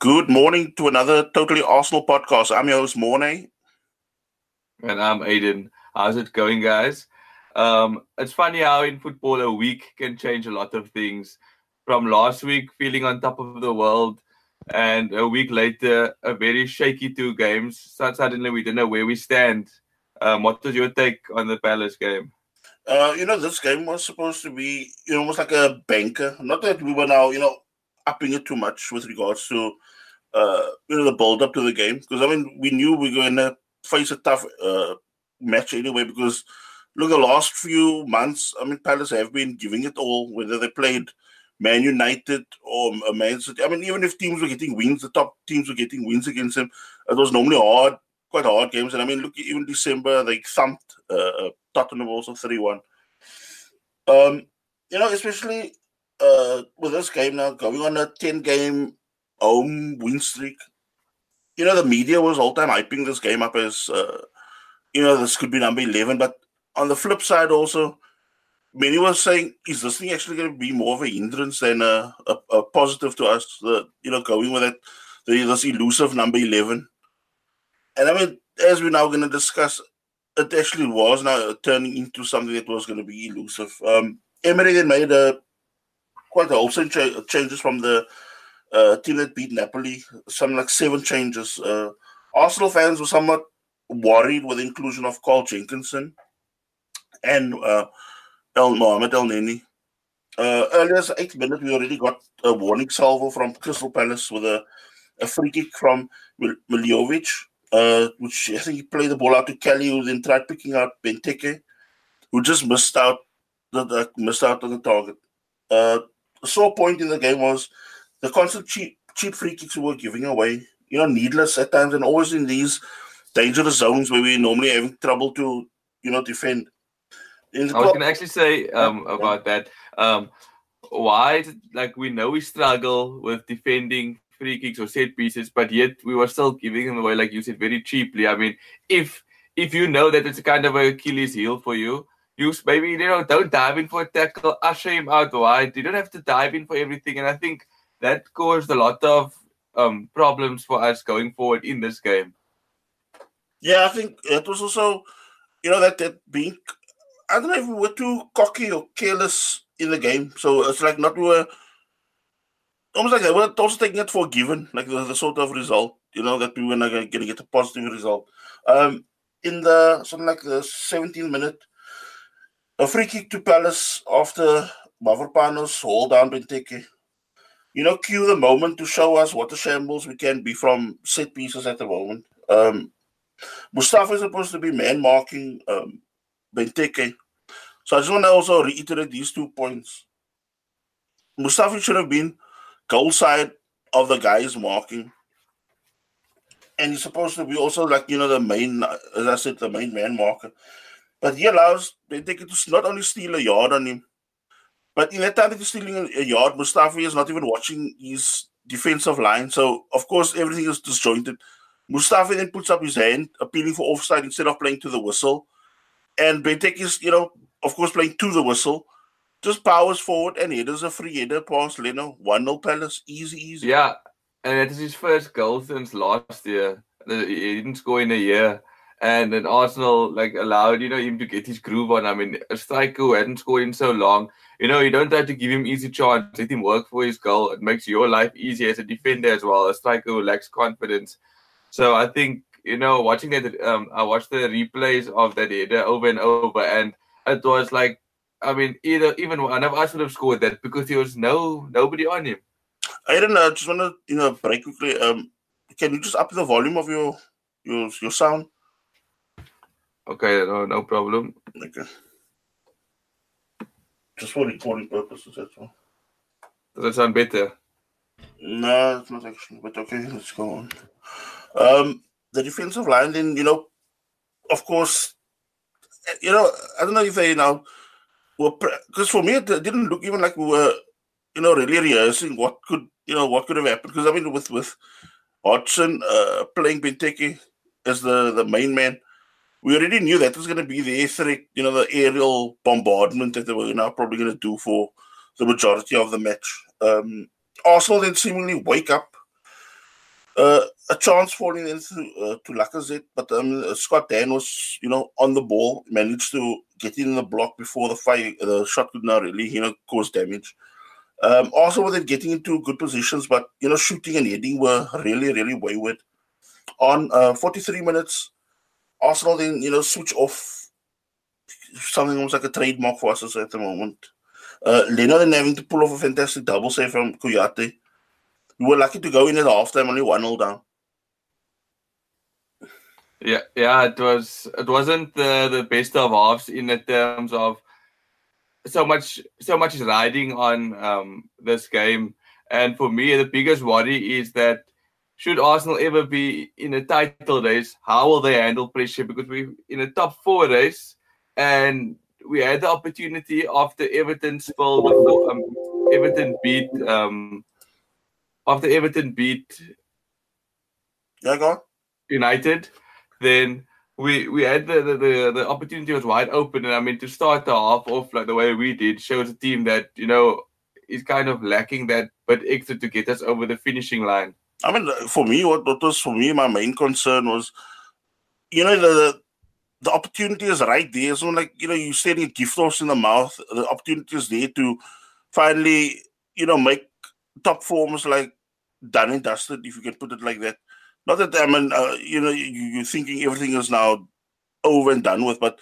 Good morning to another Totally Arsenal podcast. I'm your host, Mornay. And I'm Aiden. How's it going, guys? Um, it's funny how in football a week can change a lot of things. From last week, feeling on top of the world, and a week later, a very shaky two games. So suddenly, we don't know where we stand. Um, what was your take on the Palace game? Uh, you know, this game was supposed to be you know, almost like a banker. Not that we were now, you know, upping it too much with regards to uh, you know the build up to the game. Because I mean we knew we were going to face a tough uh, match anyway because look the last few months I mean Palace have been giving it all whether they played Man United or Man City. I mean even if teams were getting wins the top teams were getting wins against them it was normally hard quite hard games. And I mean look even December they thumped uh, Tottenham also three one. Um you know especially uh, with this game now going on a 10 game home win streak, you know, the media was all time hyping this game up as, uh, you know, this could be number 11. But on the flip side, also, many were saying, is this thing actually going to be more of a hindrance than a, a, a positive to us? The, you know, going with it, the, this elusive number 11. And I mean, as we're now going to discuss, it actually was now turning into something that was going to be elusive. Um, Emery then made a quite a wholesale cha- changes from the uh, team that beat Napoli, Some like seven changes. Uh, Arsenal fans were somewhat worried with the inclusion of Carl Jenkinson and uh, El Mohamed Elneny. Uh, earlier, eight minutes, we already got a warning salvo from Crystal Palace with a, a free kick from Milivojevic, uh, which I think he played the ball out to Kelly, who then tried picking out Benteke, who just missed out the, the missed out on the target. Uh, sore point in the game was the constant cheap cheap free kicks we were giving away, you know, needless at times, and always in these dangerous zones where we're normally having trouble to, you know, defend. I was going to actually say um, about that. Um, why, like, we know we struggle with defending free kicks or set pieces, but yet we were still giving them away, like you said, very cheaply. I mean, if if you know that it's kind of a Achilles heel for you, you maybe you know don't dive in for a tackle, usher him out wide. You don't have to dive in for everything, and I think that caused a lot of um, problems for us going forward in this game. Yeah, I think it was also, you know, that that being, I don't know if we were too cocky or careless in the game. So it's like not we were almost like we were also taking it for given, like the, the sort of result, you know, that we were not going to get a positive result. Um, in the something like the 17th minute, a free kick to Palace after Mavropanos hold down Benteke you know, cue the moment to show us what a shambles we can be from set pieces at the moment. Um, Mustafi is supposed to be man marking um, Benteke. So I just want to also reiterate these two points. Mustafi should have been goal side of the guys marking. And he's supposed to be also like, you know, the main, as I said, the main man marker. But he allows Benteke to not only steal a yard on him, but in that time that he's stealing a yard, Mustafi is not even watching his defensive line. So, of course, everything is disjointed. Mustafi then puts up his hand, appealing for offside instead of playing to the whistle. And Benteke is, you know, of course, playing to the whistle. Just powers forward and headers a free header past Leno. 1 0 Palace. Easy, easy. Yeah. And it is his first goal since last year. Eh, he didn't score in a year and then Arsenal like allowed you know him to get his groove on. I mean, a striker who hadn't scored in so long, you know, you don't have to give him easy chance. Let him work for his goal. It makes your life easier as a defender as well. A striker who lacks confidence. So I think you know, watching that, um, I watched the replays of that header over and over, and it was like, I mean, either even one of us would have scored that because there was no nobody on him. I don't know. I just want to you know break quickly. Um, can you just up the volume of your your your sound? Okay, no, no problem. Okay. Just for recording purposes, that's all. Does that sound better? No, it's not actually, but okay, let's go on. Um, the defensive line, then, you know, of course, you know, I don't know if they now were, because for me, it didn't look even like we were, you know, really rehearsing what could, you know, what could have happened. Because I mean, with with Hodgson uh, playing Benteke as the the main man, we already knew that was going to be the threat, you know, the aerial bombardment that they were now probably going to do for the majority of the match. Um, Arsenal then seemingly wake up Uh, a chance falling into uh, to Lacazette, but um, Scott Dann was, you know, on the ball, managed to get in the block before the fire, the shot could not really, you know, cause damage. Um, also, with it getting into good positions, but you know, shooting and heading were really, really wayward. On uh, 43 minutes, Arsenal then you know switch off something almost like a trademark for us at the moment. Uh, Leno then having to pull off a fantastic double save from Kouyaté. We were lucky to go in at halftime only one 0 down. Yeah, yeah, it was. It wasn't the the best of halves in the terms of so much. So much is riding on um, this game, and for me, the biggest worry is that should Arsenal ever be in a title race, how will they handle pressure? Because we're in a top four race, and we had the opportunity after Everton spilled, um, Everton beat, um, after Everton beat. Yeah, go. United then we we had the, the, the, the, opportunity was wide open and I mean to start the half off like the way we did shows a team that, you know, is kind of lacking that but extra to get us over the finishing line. I mean for me what, what was for me my main concern was you know the the opportunity is right there. So like, you know, you're staring a gift horse in the mouth. The opportunity is there to finally, you know, make top forms like done and dusted, if you can put it like that. Not that I mean, uh, you know, you, are thinking everything is now over and done with, but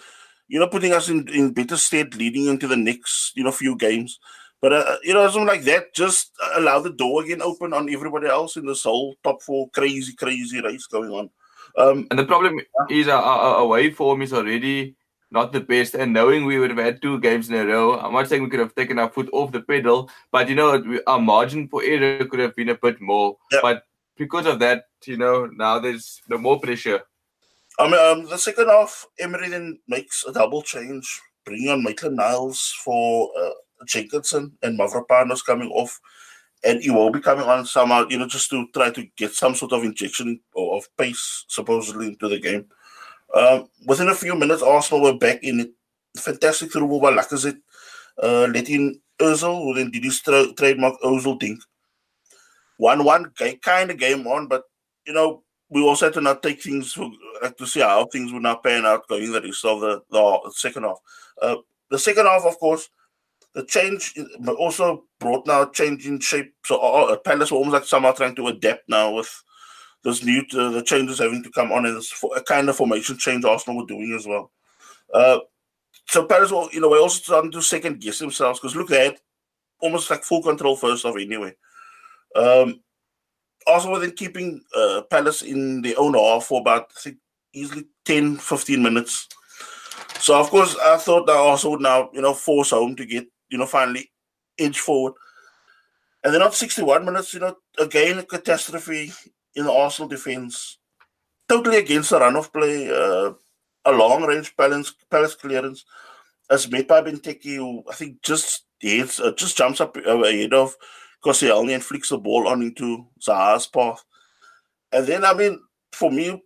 you know, putting us in, in better state leading into the next, you know, few games. But uh, you know, something like that, just allow the door again open on everybody else in this whole top four crazy, crazy race going on. Um, and the problem is our, our away form is already not the best. And knowing we would have had two games in a row, I'm not saying we could have taken our foot off the pedal, but you know, our margin for error could have been a bit more. Yep. But because of that, you know, now there's no more pressure. I mean, um, the second half, Emery then makes a double change, bringing on Maitland Niles for uh, Jenkinson and Mavropanos coming off. And he will be coming on somehow, you know, just to try to get some sort of injection of pace, supposedly, into the game. Um, within a few minutes, Arsenal were back in it. Fantastic through by Lacazette, uh, letting Ozil, who then did his tra- trademark Ozil dink, one one kind of game on, but you know we also had to not take things for, like to see how things would not pan out going the rest of the, the second half. Uh, the second half, of course, the change but also brought now change in shape. So uh, Palace were almost like somehow trying to adapt now with this new uh, the changes having to come on and this a kind of formation change Arsenal were doing as well. Uh, so Palace were in a way also starting to second guess themselves because look, had almost like full control first off anyway. Um, also within keeping uh, Palace in their own half for about I think easily 10, 15 minutes. So of course I thought that also would now, you know, force home to get, you know, finally inch forward. And then at 61 minutes, you know, again a catastrophe in the Arsenal defense. Totally against the run of play, uh, a long range Palace, Palace clearance as made by Benteke, who I think just heads, uh, just jumps up uh, ahead of Koscielny and flicks the ball on into Zaha's path. And then, I mean, for me,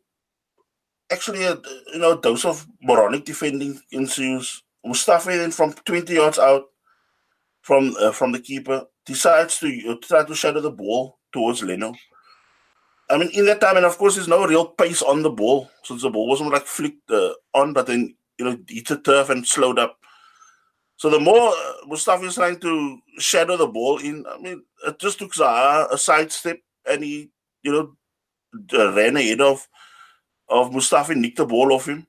actually, a, you know, dose of moronic defending ensues. Mustafi then from 20 yards out from uh, from the keeper decides to uh, try to shadow the ball towards Leno. I mean, in that time, and of course, there's no real pace on the ball, so the ball wasn't like flicked uh, on, but then you know, hit the turf and slowed up. So the more uh, Mustafi is trying to shadow the ball in, I mean, it just took Zaha a sidestep and he, you know, uh, ran ahead of of Mustafi, nicked the ball off him.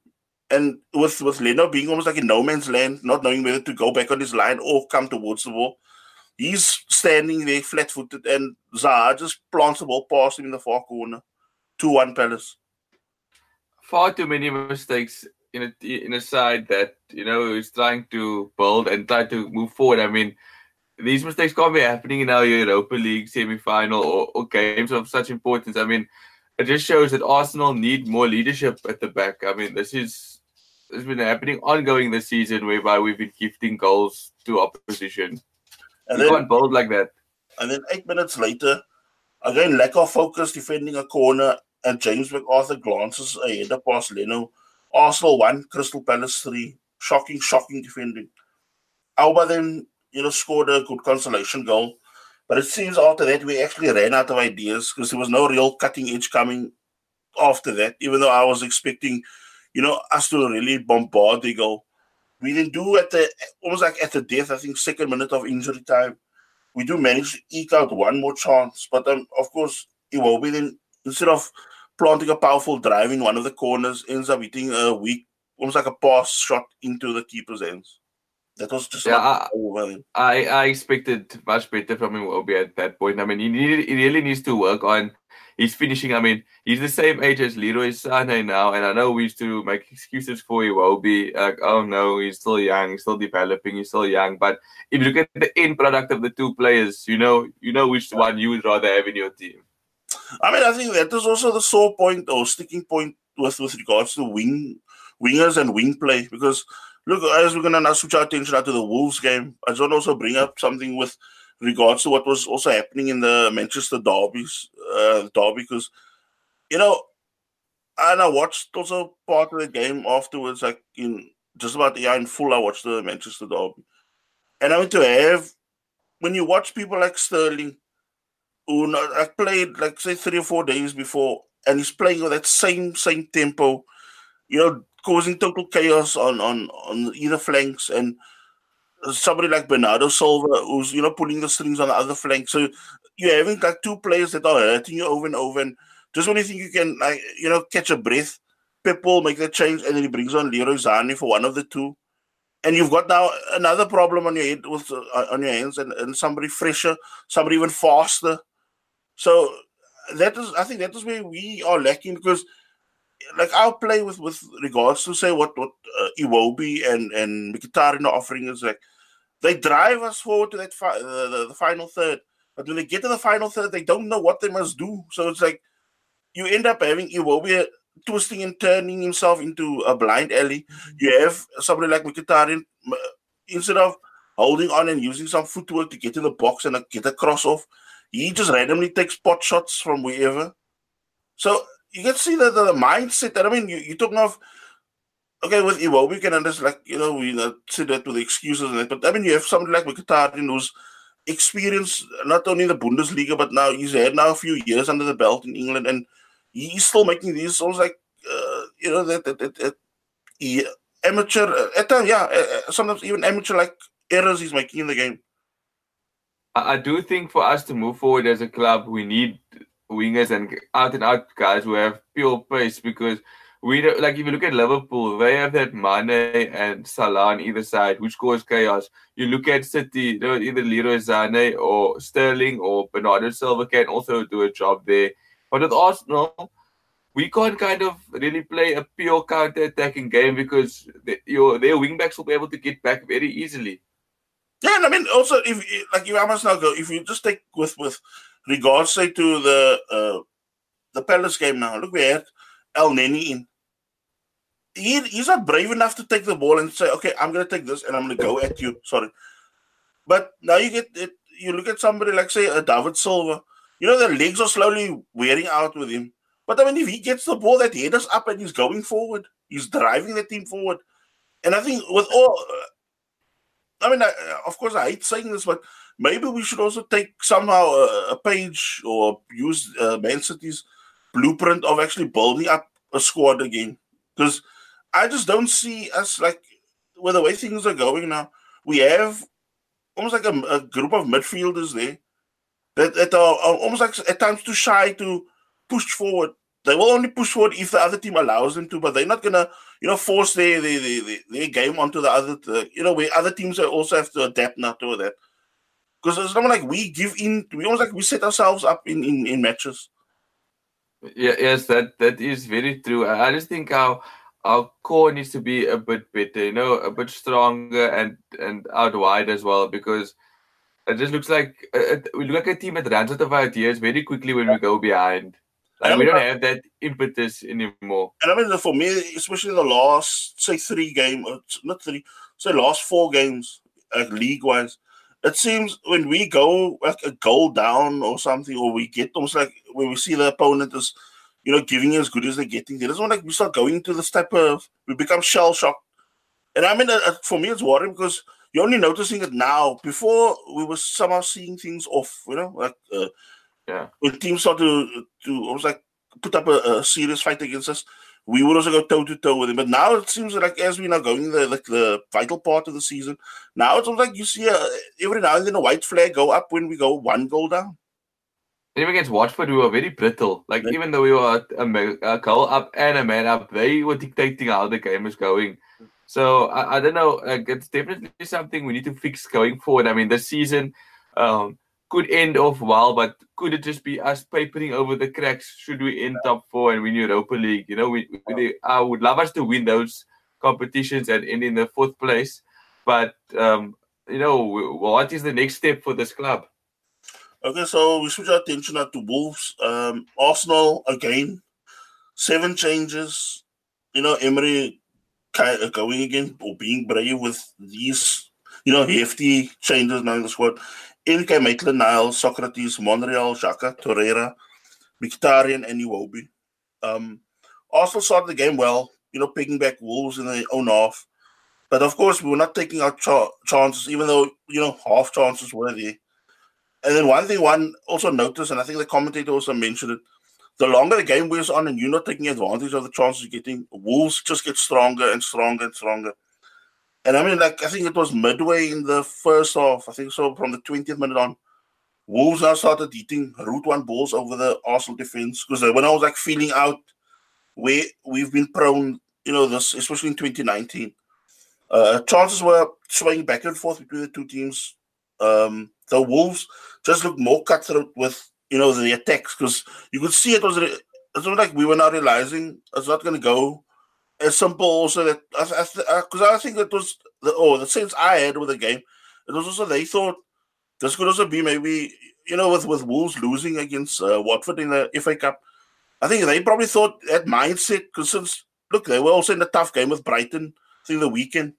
And with with Leno being almost like in no man's land, not knowing whether to go back on his line or come towards the ball, he's standing there flat footed and Zaha just plants the ball past him in the far corner. 2 1 Palace. Far too many mistakes in a in a side that you know is trying to build and try to move forward. I mean, these mistakes can't be happening in our Europa League semi-final or, or games of such importance. I mean, it just shows that Arsenal need more leadership at the back. I mean, this is has been happening ongoing this season, whereby we've been gifting goals to opposition. And we then, can't build like that. And then eight minutes later, again lack of focus defending a corner, and James McArthur glances ahead of past Leno Arsenal one, Crystal Palace three. Shocking, shocking defending. Auba then, you know, scored a good consolation goal. But it seems after that we actually ran out of ideas because there was no real cutting edge coming after that. Even though I was expecting, you know, us to really bombard the goal, we didn't do at the almost like at the death. I think second minute of injury time, we do manage to eke out one more chance. But um, of course, it will be then instead of planting a powerful drive in one of the corners, ends up hitting a weak, almost like a pass shot into the keeper's hands. That was just yeah. I, I, I expected much better from Iwobi at that point. I mean, he needed, he really needs to work on his finishing. I mean, he's the same age as Leroy Sané now, and I know we used to make excuses for Iwobi, like, oh no, he's still young, he's still developing, he's still young. But if you look at the end product of the two players, you know, you know which one you would rather have in your team. I mean, I think that is also the sore point or sticking point with with regards to wing wingers and wing play because look, as we're going to now switch our attention out to the Wolves game, I just want to also bring up something with regards to what was also happening in the Manchester derbies, uh, derby, because, you know, and I watched also part of the game afterwards, like in just about yeah, in full, I watched the Manchester derby. And I mean, to have, when you watch people like Sterling, who not, I played like say three or four days before, and he's playing with that same same tempo, you know, causing total chaos on on on either flanks and somebody like Bernardo Silva who's you know pulling the strings on the other flank. So you're having like two players that are hurting you over and over. And just when you think you can like you know catch a breath, Pep will make the change and then he brings on Leroy Sané for one of the two. And you've got now another problem on your head with uh, on your hands and, and somebody fresher, somebody even faster. So that is I think that is where we are lacking because like I'll play with with regards to say what what uh, Iwobi and and Mkhitaryan are offering is like they drive us forward to that fi- uh, the, the final third, but when they get to the final third, they don't know what they must do. So it's like you end up having Iwobi twisting and turning himself into a blind alley. You have somebody like Mkhitaryan instead of holding on and using some footwork to get in the box and get a cross off, he just randomly takes pot shots from wherever. So you can see the, the mindset that I mean, you, you're talking of okay with Iwo, we can understand like you know we uh, say that with excuses and that, but I mean you have somebody like Mkhitaryan who's experienced not only in the Bundesliga but now he's had now a few years under the belt in England and he's still making these almost like uh, you know that, that, that, that he, amateur uh, at times yeah uh, uh, sometimes even amateur like errors he's making in the game. I do think for us to move forward as a club, we need wingers and out and out guys who have pure pace because we don't, like if you look at Liverpool, they have that Mane and Salah on either side, which cause chaos. You look at City, you know, either Leroy Sané or Sterling or Bernardo Silva can also do a job there. But with Arsenal, we can't kind of really play a pure counter-attacking game because the, your their wingbacks will be able to get back very easily. Yeah, and I mean also if like you almost now go if you just take with with regards say to the uh, the Palace game now. Look, we had Elneny in. He, he's not brave enough to take the ball and say, "Okay, I'm going to take this and I'm going to go at you." Sorry, but now you get it. You look at somebody like say a David Silva. You know the legs are slowly wearing out with him. But I mean, if he gets the ball, that head is up and he's going forward. He's driving the team forward. And I think with all, I mean, I, of course, I hate saying this, but maybe we should also take somehow a, a page or use uh, Man City's blueprint of actually building up a squad again. Because I just don't see us like with the way things are going now. We have almost like a, a group of midfielders there that, that are, are, almost like at times too shy to push forward. They will only push forward if the other team allows them to, but they're not gonna, you know, force their their, their, their game onto the other. The, you know, where other teams also have to adapt now to that because it's not like we give in. We almost like we set ourselves up in in, in matches. Yeah, yes, that that is very true. I just think our our core needs to be a bit better, you know, a bit stronger and and out wide as well because it just looks like uh, we look like a team that runs out of ideas very quickly when we go behind. Like we don't have that impetus anymore. And I mean, for me, especially the last say three game, uh, not three, say last four games, like league wise, it seems when we go like a goal down or something, or we get almost like when we see the opponent is, you know, giving as good as they're getting, They doesn't like we start going to this type of we become shell shocked. And I mean, uh, for me, it's worrying because you're only noticing it now. Before we were somehow seeing things off, you know, like uh, yeah, when teams started to to almost like put up a, a serious fight against us, we would also go toe to toe with them. But now it seems like as we're now going the like the vital part of the season, now it's like you see a, every now and then a white flag go up when we go one goal down. Even against Watford, we were very brittle. Like even though we were a, a goal up and a man up, they were dictating how the game was going. So I, I don't know. Like, it's definitely something we need to fix going forward. I mean, this season um, could end off well, but could it just be us papering over the cracks? Should we end top four and win Europa League? You know, we, we I would love us to win those competitions and end in the fourth place. But um, you know, what is the next step for this club? Okay, so we switch our attention now to Wolves. Um, Arsenal again, seven changes. You know, Emery going again or being brave with these, you know, hefty changes now in the squad. Came Maitland Niles, Sokratis, Monreal, Xhaka, Torreira, Mkhitaryan, and Iwobi. Um, Arsenal started the game well, you know, picking back Wolves in their own half. But of course, we were not taking our ch- chances, even though, you know, half chances were there. And then one thing one also noticed, and I think the commentator also mentioned it, the longer the game wears on and you're not taking advantage of the chances you're getting, Wolves just get stronger and stronger and stronger. And I mean, like, I think it was midway in the first half, I think so, from the 20th minute on, Wolves now started eating route one balls over the Arsenal defense because when I was like feeling out where we've been prone, you know, this, especially in 2019, uh, chances were swaying back and forth between the two teams. Um, the Wolves just looked more cutthroat with you know, the attacks because you could see it was it's not like we were not realizing it's not going to go as simple. Also, that because I, I, think it was the oh the sense I had with the game, it was also they thought this could also be maybe you know with with Wolves losing against uh, Watford in the FA Cup. I think they probably thought that mindset because since look they were also in a tough game with Brighton. I think the weekend.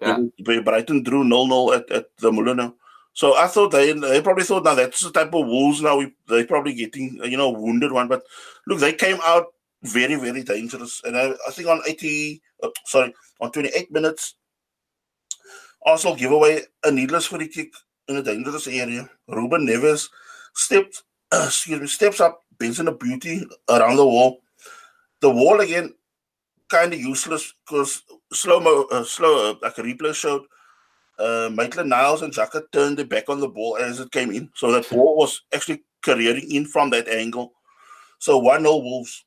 Yeah. Brighton drew 0 0 at, at the Molineux. So I thought they they probably thought now that's the type of wolves now we they probably getting you know wounded one, but look they came out very very dangerous, and I, I think on eighty uh, sorry on twenty eight minutes, Arsenal give away a needless free kick in a dangerous area. Ruben Neves steps excuse me steps up, bends in a beauty around the wall. The wall again kind of useless because slow mo uh, slow uh, like a replay showed uh, Maitland Niles and Xhaka turned it back on the ball as it came in. So that ball was actually careering in from that angle. So 1 0 Wolves.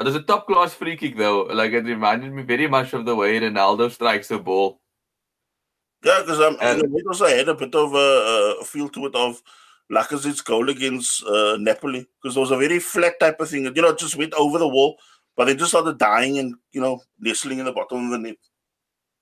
It was a top class free kick though. Like it reminded me very much of the way Ronaldo strikes the ball. Yeah, because um, and, it also had a bit of a, a feel to it of Lacazette's goal against uh, Napoli because it was a very flat type of thing. You know, it just went over the wall, but it just started dying and you know nestling in the bottom of the net.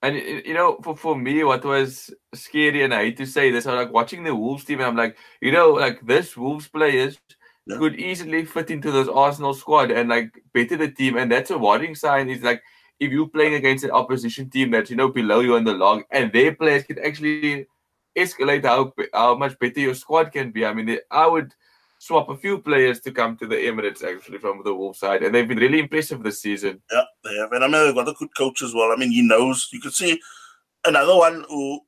And you know, for, for me, what was scary, and I hate to say this, I'm like watching the Wolves team, and I'm like, you know, like this Wolves players yeah. could easily fit into this Arsenal squad and like better the team, and that's a warning sign. Is like if you're playing against an opposition team that's you know below you on the log, and their players can actually escalate how how much better your squad can be. I mean, I would swap a few players to come to the Emirates actually from the Wolves side, and they've been really impressive this season. Yeah, they have, and I mean they've got a good coach as well. I mean he knows. You can see another one who,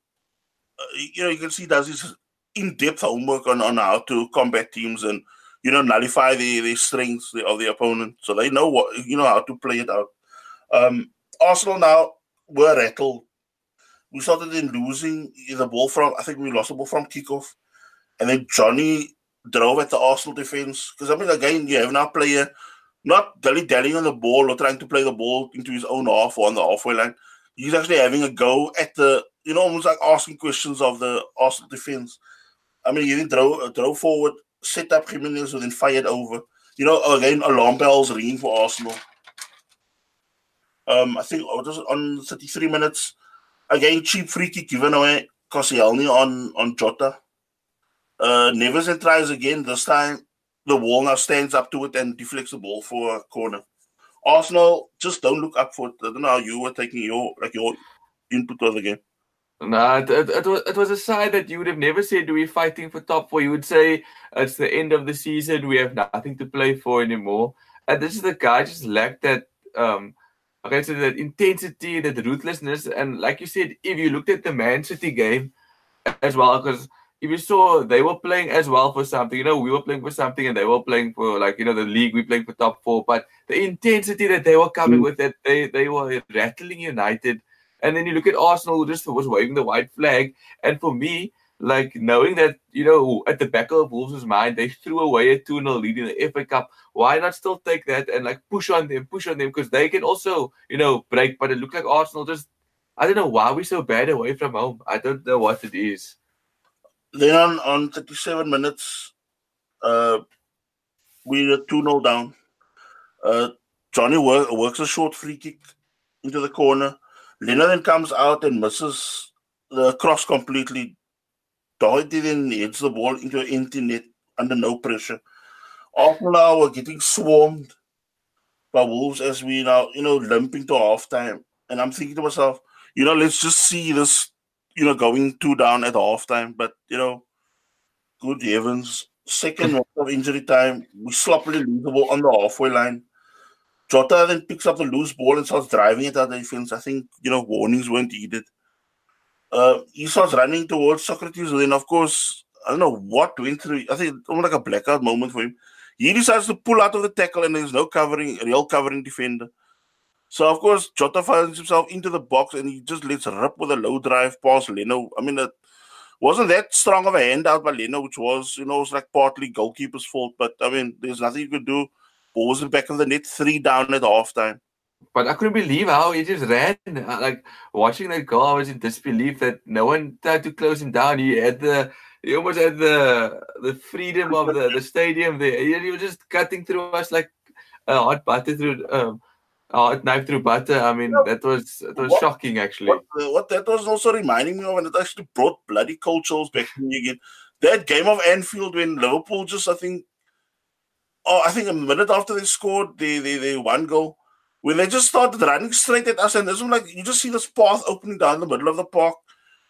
uh, you know, you can see does his in-depth homework on, on how to combat teams and you know nullify the the strengths of the opponent, so they know what you know how to play it out. Um, Arsenal now were rattled. We started in losing the ball from. I think we lost the ball from kickoff, and then Johnny drove at the Arsenal defense. Because I mean, again, you have now player not dilly dallying on the ball or trying to play the ball into his own half or on the halfway line. He's actually having a go at the, you know, almost like asking questions of the Arsenal defense. I mean, he didn't throw, throw forward, set up Jimenez, and then fired over. You know, again, alarm bells ringing for Arsenal. Um, I think oh, on 33 minutes, again, cheap free kick given away, Koscielny on, on Jota. Uh, Neves tries again. This time, the wall now stands up to it and deflects the ball for a corner. Arsenal just don't look up for it. I don't know how you were taking your like your input the game. No, it, it, it, was, it was a side that you would have never said we're fighting for top four. You would say it's the end of the season. We have nothing to play for anymore. And this is the guy just lacked that um, Okay, so that intensity, that ruthlessness, and like you said, if you looked at the Man City game as well, because if you saw they were playing as well for something, you know, we were playing for something and they were playing for like, you know, the league, we playing for top four, but the intensity that they were coming mm. with that they they were rattling United. And then you look at Arsenal who just was waving the white flag. And for me, like knowing that, you know, at the back of Wolves' mind, they threw away a 2 0 lead in the FA Cup. Why not still take that and like push on them, push on them? Because they can also, you know, break. But it looked like Arsenal just, I don't know why we're so bad away from home. I don't know what it is. Then on, on 37 minutes, uh, we're 2 0 down. Uh, Johnny work, works a short free kick into the corner. Leno then comes out and misses the cross completely. Doherty then hits the ball into an empty net under no pressure. After now, we're getting swarmed by Wolves as we now, you know, limping to halftime. And I'm thinking to myself, you know, let's just see this, you know, going two down at halftime. But, you know, good heavens. Second of injury time, we sloppily lose the ball on the halfway line. Jota then picks up the loose ball and starts driving it at the defense. I think, you know, warnings weren't needed. Uh, he starts running towards Sokratis. and then, of course, I don't know what went through. I think almost like a blackout moment for him. He decides to pull out of the tackle, and there's no covering, real covering defender. So, of course, Jota finds himself into the box, and he just lets rip with a low drive past Leno. I mean, it wasn't that strong of a handout by Leno, which was, you know, it was like partly goalkeeper's fault. But, I mean, there's nothing you could do. Balls in back of the net, three down at halftime but I couldn't believe how he just ran. Uh, like watching that goal, I was in disbelief that no one tried to close him down. He had the he almost had the the freedom of the, the stadium there. He, he was just cutting through us like a hot butter through um hot knife through butter. I mean, that was that was what, shocking actually. What, uh, what, that was also reminding me of, and it actually brought bloody cold chills back to me again. That game of Anfield when Liverpool just I think oh I think a minute after they scored the the, the one goal when they just started running straight at us, and this was like you just see this path opening down the middle of the park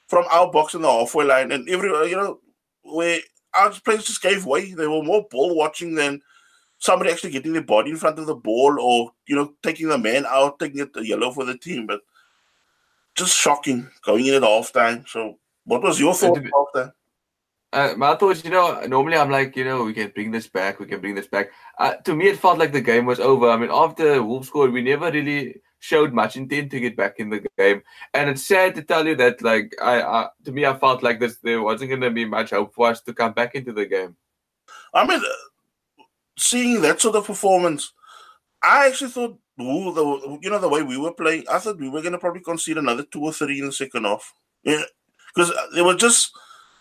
from our box in the halfway line, and every you know where our players just gave way. They were more ball watching than somebody actually getting their body in front of the ball or you know taking the man out, taking it the yellow for the team. But just shocking going in at halftime. So, what was your thought after? Uh, my thoughts, you know, normally I'm like, you know, we can bring this back, we can bring this back. Uh, to me, it felt like the game was over. I mean, after Wolves scored, we never really showed much intent to get back in the game. And it's sad to tell you that, like, I, I to me, I felt like this there wasn't going to be much hope for us to come back into the game. I mean, seeing that sort of performance, I actually thought, ooh, the, you know, the way we were playing, I thought we were going to probably concede another two or three in the second half. Yeah, because uh, they were just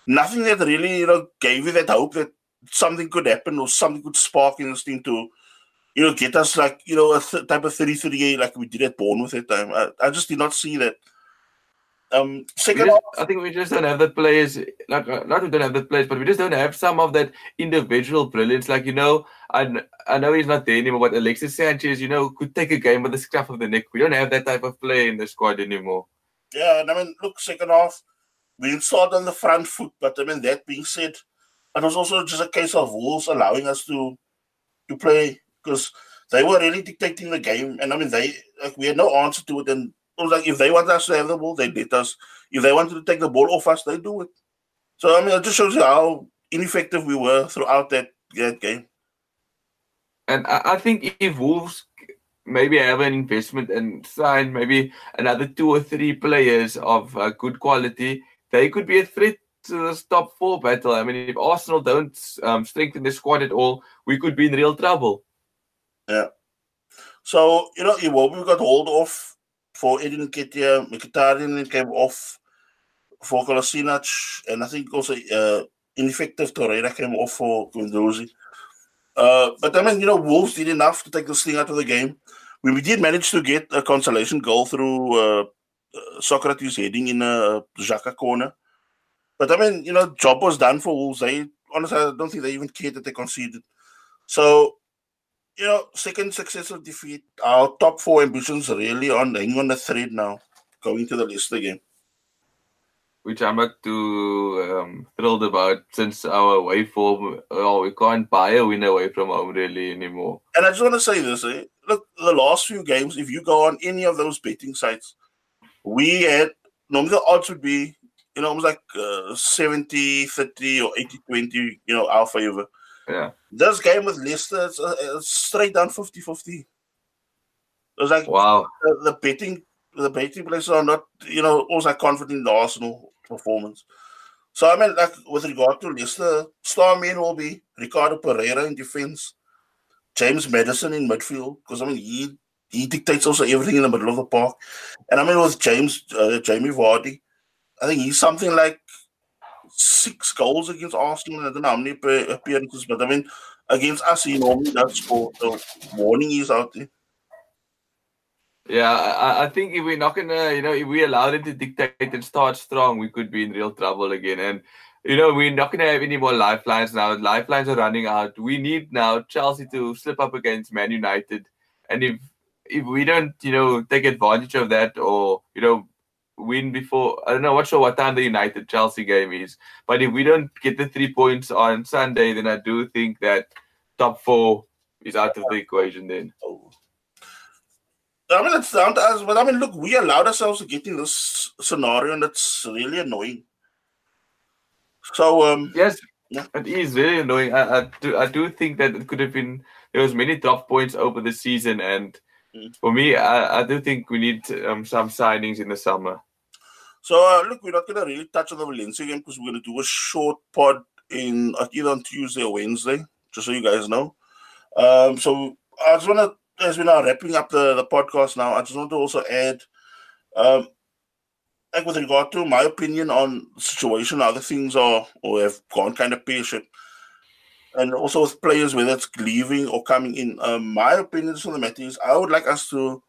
nothing that really you know gave you that hope that something could happen or something could spark in this team to you know get us like you know a th- type of 30 like we did at Bournemouth at time. I, I just did not see that. Um, second, just, I think we just don't have the players. Like, uh, not we don't have the players, but we just don't have some of that individual brilliance. Like you know, I I know he's not there anymore, but Alexis Sanchez, you know, could take a game with the scruff of the neck. We don't have that type of player in the squad anymore. Yeah, and I mean, look, second half, we started on the front foot. But I mean, that being said, it was also just a case of Wolves allowing us to to play because they were really dictating the game. And I mean, they like we had no answer to it. And like if they wanted us to have the ball, they let us. If they wanted to take the ball off us, they do it. So I mean, it just shows you how ineffective we were throughout that, that game. And I think if Wolves maybe have an investment and sign maybe another two or three players of uh, good quality, they could be a threat to the top four battle. I mean, if Arsenal don't um, strengthen the squad at all, we could be in real trouble. Yeah. So, you know, Iwobi got hold of for Eddie Nketiah, Mkhitaryan came off for Kolasinac, and I think also uh, ineffective Torreira came off for Guendouzi. Uh, but I mean, you know, Wolves did enough to take this thing out of the game. We, we did manage to get a consolation goal through uh, Sokratis heading in a Xhaka corner. But I mean, you know, job was done for Wolves. They honestly, I don't think they even cared that they conceded. So, you know, second successful defeat. Our top four ambitions really on hang on the thread now, going to the Leicester game. which I'm not too um, thrilled about since our away form. Oh, we can't buy a win away from home really anymore. And I just want to say this: eh? look, the last few games, if you go on any of those betting sites, we had normally the odds would be you know almost like uh, 70 30 or 80 20 you know our favor yeah. This game with leicester it's, uh, it's straight down 50 50 it was like wow. the, the betting the betting places are not you know also confident in the arsenal performance. So i mean like with regard to leicester star men will be ricardo pereira in defense james Maddison in midfield because i mean he he dictates also everything in the middle of the park. And i mean with james uh, jamie vardy I think he's something like six goals against Arsenal. I don't know how many appearances, but I mean, against us, he normally does score. So, warning he's out there. Yeah, I, I think if we're not gonna, you know, if we allow them to dictate and start strong, we could be in real trouble again. And you know, we're not gonna have any more lifelines now. Lifelines are running out. We need now Chelsea to slip up against Man United, and if if we don't, you know, take advantage of that, or you know, win before. I don't know. Not sure what time the United Chelsea game is, but if we don't get the three points on Sunday, then I do think that top four is out of the equation. Then. I mean, it's down to us, but I mean, look, we allowed ourselves to get in this scenario, and it's really annoying. So, um, yes, yeah. it is very annoying. I, I do, I do think that it could have been there was many drop points over the season, and mm. for me, I, I do think we need um, some signings in the summer. So uh, look, we're not gonna really touch on the Valencia game because we're gonna do a short pod in uh, either on Tuesday or Wednesday, just so you guys know. Um, so I just wanna, as we're now wrapping up the, the podcast now, I just want to also add, um, like with regard to my opinion on situation, other things are or have gone kind of shaped. And also with players, whether it's leaving or coming in, um, my opinion on the matter is I would like us to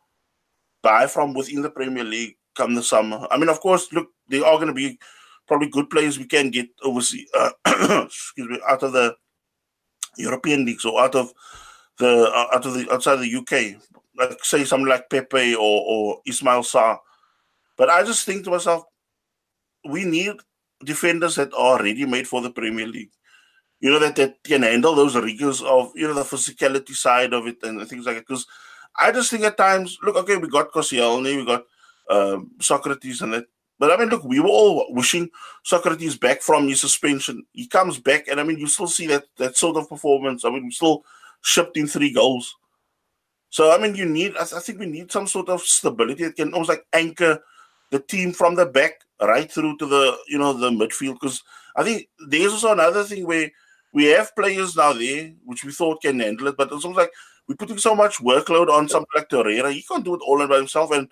buy from within the Premier League come the summer. I mean, of course, look, they are going to be probably good players we can get overseas, uh, excuse me, out of the European leagues or out of the uh, out of the outside of the UK, like say something like Pepe or or Ismail Sarr. But I just think to myself, we need defenders that are ready made for the Premier League. You know that that can handle those rigors of you know the physicality side of it and things like that. Because I just think at times, look, okay, we got Koscielny, we got um, Sokratis and that. But I mean, look, we were all wishing Sokratis back from his suspension. He comes back, and I mean, you still see that that sort of performance. I mean, we still shipped in three goals. So I mean, you need. I, think we need some sort of stability that can almost like anchor the team from the back right through to the you know the midfield. Because I think there's also another thing where we have players now there which we thought can handle it, but it's almost like we're putting so much workload on something like Torreira. He can't do it all by himself, and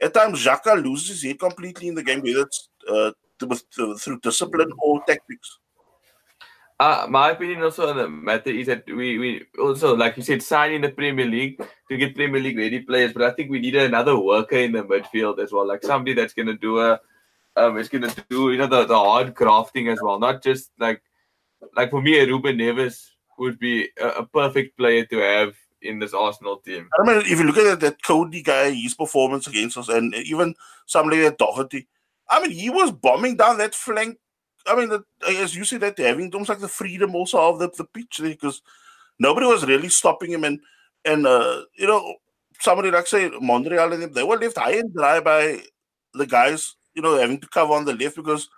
at times Xhaka loses his completely in the game, whether it's uh, through discipline or tactics. Uh, my opinion also on the matter is that we, we also, like you said, sign in the Premier League to get Premier League ready players, but I think we need another worker in the midfield as well, like somebody that's going to do a, um, is going to do you know the, the hard crafting as well, not just like, like for me, a Ruben Neves would be a, a perfect player to have in this Arsenal team. I mean, if you look at that, Coady guy, his performance against us, and even somebody like Doherty, I mean, he was bombing down that flank. I mean, the, as you said, that having almost like the freedom also of the, the pitch there because nobody was really stopping him. And, and uh, you know, somebody like, say, Monreal and them, they were left high and dry by the guys, you know, having to cover on the left because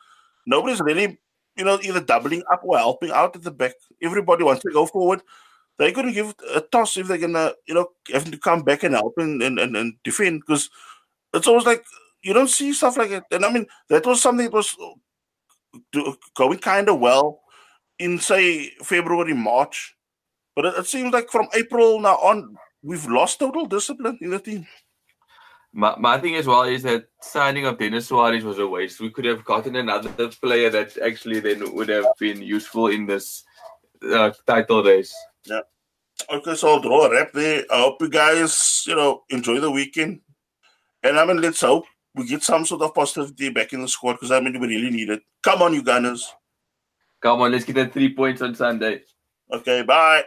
nobody's really, you know, either doubling up or helping out at the back. Everybody wants to go forward they're going to give a toss if they're going to, you know, have to come back and help and, and, and, and defend because it's always like you don't see stuff like it. And I mean, that was something that was going kind of well in, say, February, March. But it, it seems like from April now on, we've lost total discipline in the team. My, my thing as well is that signing of Denis Suarez was a waste. We could have gotten another player that actually then would have been useful in this uh, title race. Yeah. Okay, so I'll draw a wrap there. I hope you guys, you know, enjoy the weekend. And I mean, let's hope we get some sort of positivity back in the squad because I mean, we really need it. Come on, you Gunners. Come on, let's get that three points on Sunday. Okay, bye.